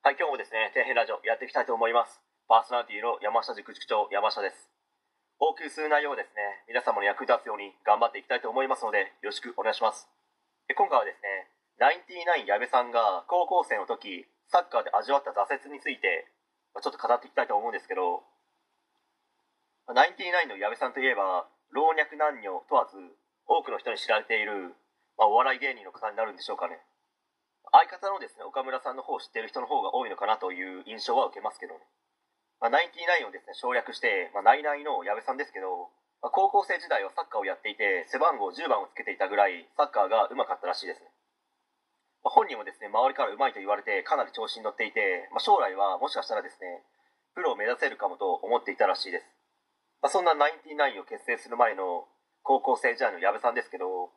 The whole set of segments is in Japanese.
はい、今日もですね、底辺ラジオやっていきたいと思います。パーソナリティの山下塾塾長、山下です。お送りする内容ですね、皆様の役立つように頑張っていきたいと思いますので、よろしくお願いします。で今回はですね、ナインティナイン矢部さんが高校生の時、サッカーで味わった挫折について、ちょっと語っていきたいと思うんですけど、まナインティナインの矢部さんといえば、老若男女問わず、多くの人に知られている、まあ、お笑い芸人の方になるんでしょうかね。相方のですね岡村さんの方を知ってる人の方が多いのかなという印象は受けますけどね、まあ、ナインティナインをですね省略して、まあ、ナイナイの矢部さんですけど、まあ、高校生時代はサッカーをやっていて背番号10番をつけていたぐらいサッカーが上手かったらしいですね、まあ、本人もですね周りから上手いと言われてかなり調子に乗っていて、まあ、将来はもしかしたらですねプロを目指せるかもと思っていたらしいです、まあ、そんなナインティナインを結成する前の高校生時代の矢部さんですけど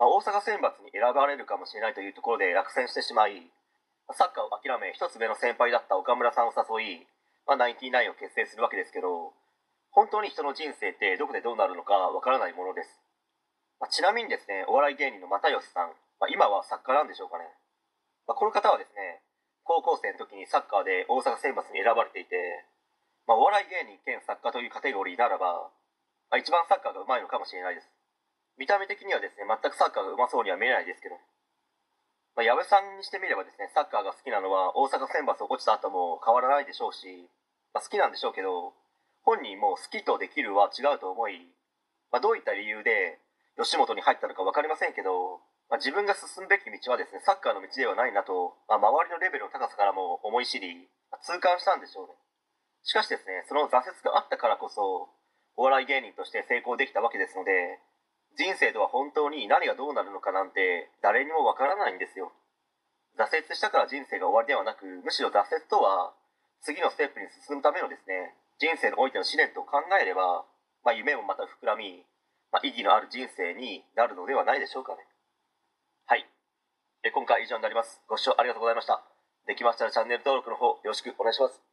まあ、大阪選抜に選ばれるかもしれないというところで落選してしまいサッカーを諦め一つ上の先輩だった岡村さんを誘い、ま、ナインティナインを結成するわけですけど本当に人の人生ってどこでどうなるのかわからないものです、まあ、ちなみにですねお笑い芸人の又吉さん、まあ、今は作家なんでしょうかね、まあ、この方はですね高校生の時にサッカーで大阪選抜に選ばれていて、まあ、お笑い芸人兼作家というカテゴリーならば、まあ、一番サッカーが上手いのかもしれないです。見た目的にはですね全くサッカーがうまそうには見えないですけど、まあ、矢部さんにしてみればですねサッカーが好きなのは大阪選抜を落ちた後も変わらないでしょうし、まあ、好きなんでしょうけど本人も好きとできるは違うと思い、まあ、どういった理由で吉本に入ったのか分かりませんけど、まあ、自分が進むべき道はですねサッカーの道ではないなと、ま、周りのレベルの高さからも思い知り痛感したんでしょうね。しかしですねその挫折があったからこそお笑い芸人として成功できたわけですので人生とは本当に何がどうなるのかなんて誰にもわからないんですよ。挫折したから人生が終わりではなくむしろ挫折とは次のステップに進むためのですね人生においての試練と考えれば、まあ、夢もまた膨らみ、まあ、意義のある人生になるのではないでしょうかね。はい。え今回は以上になります。ご視聴ありがとうございました。できましたらチャンネル登録の方よろしくお願いします。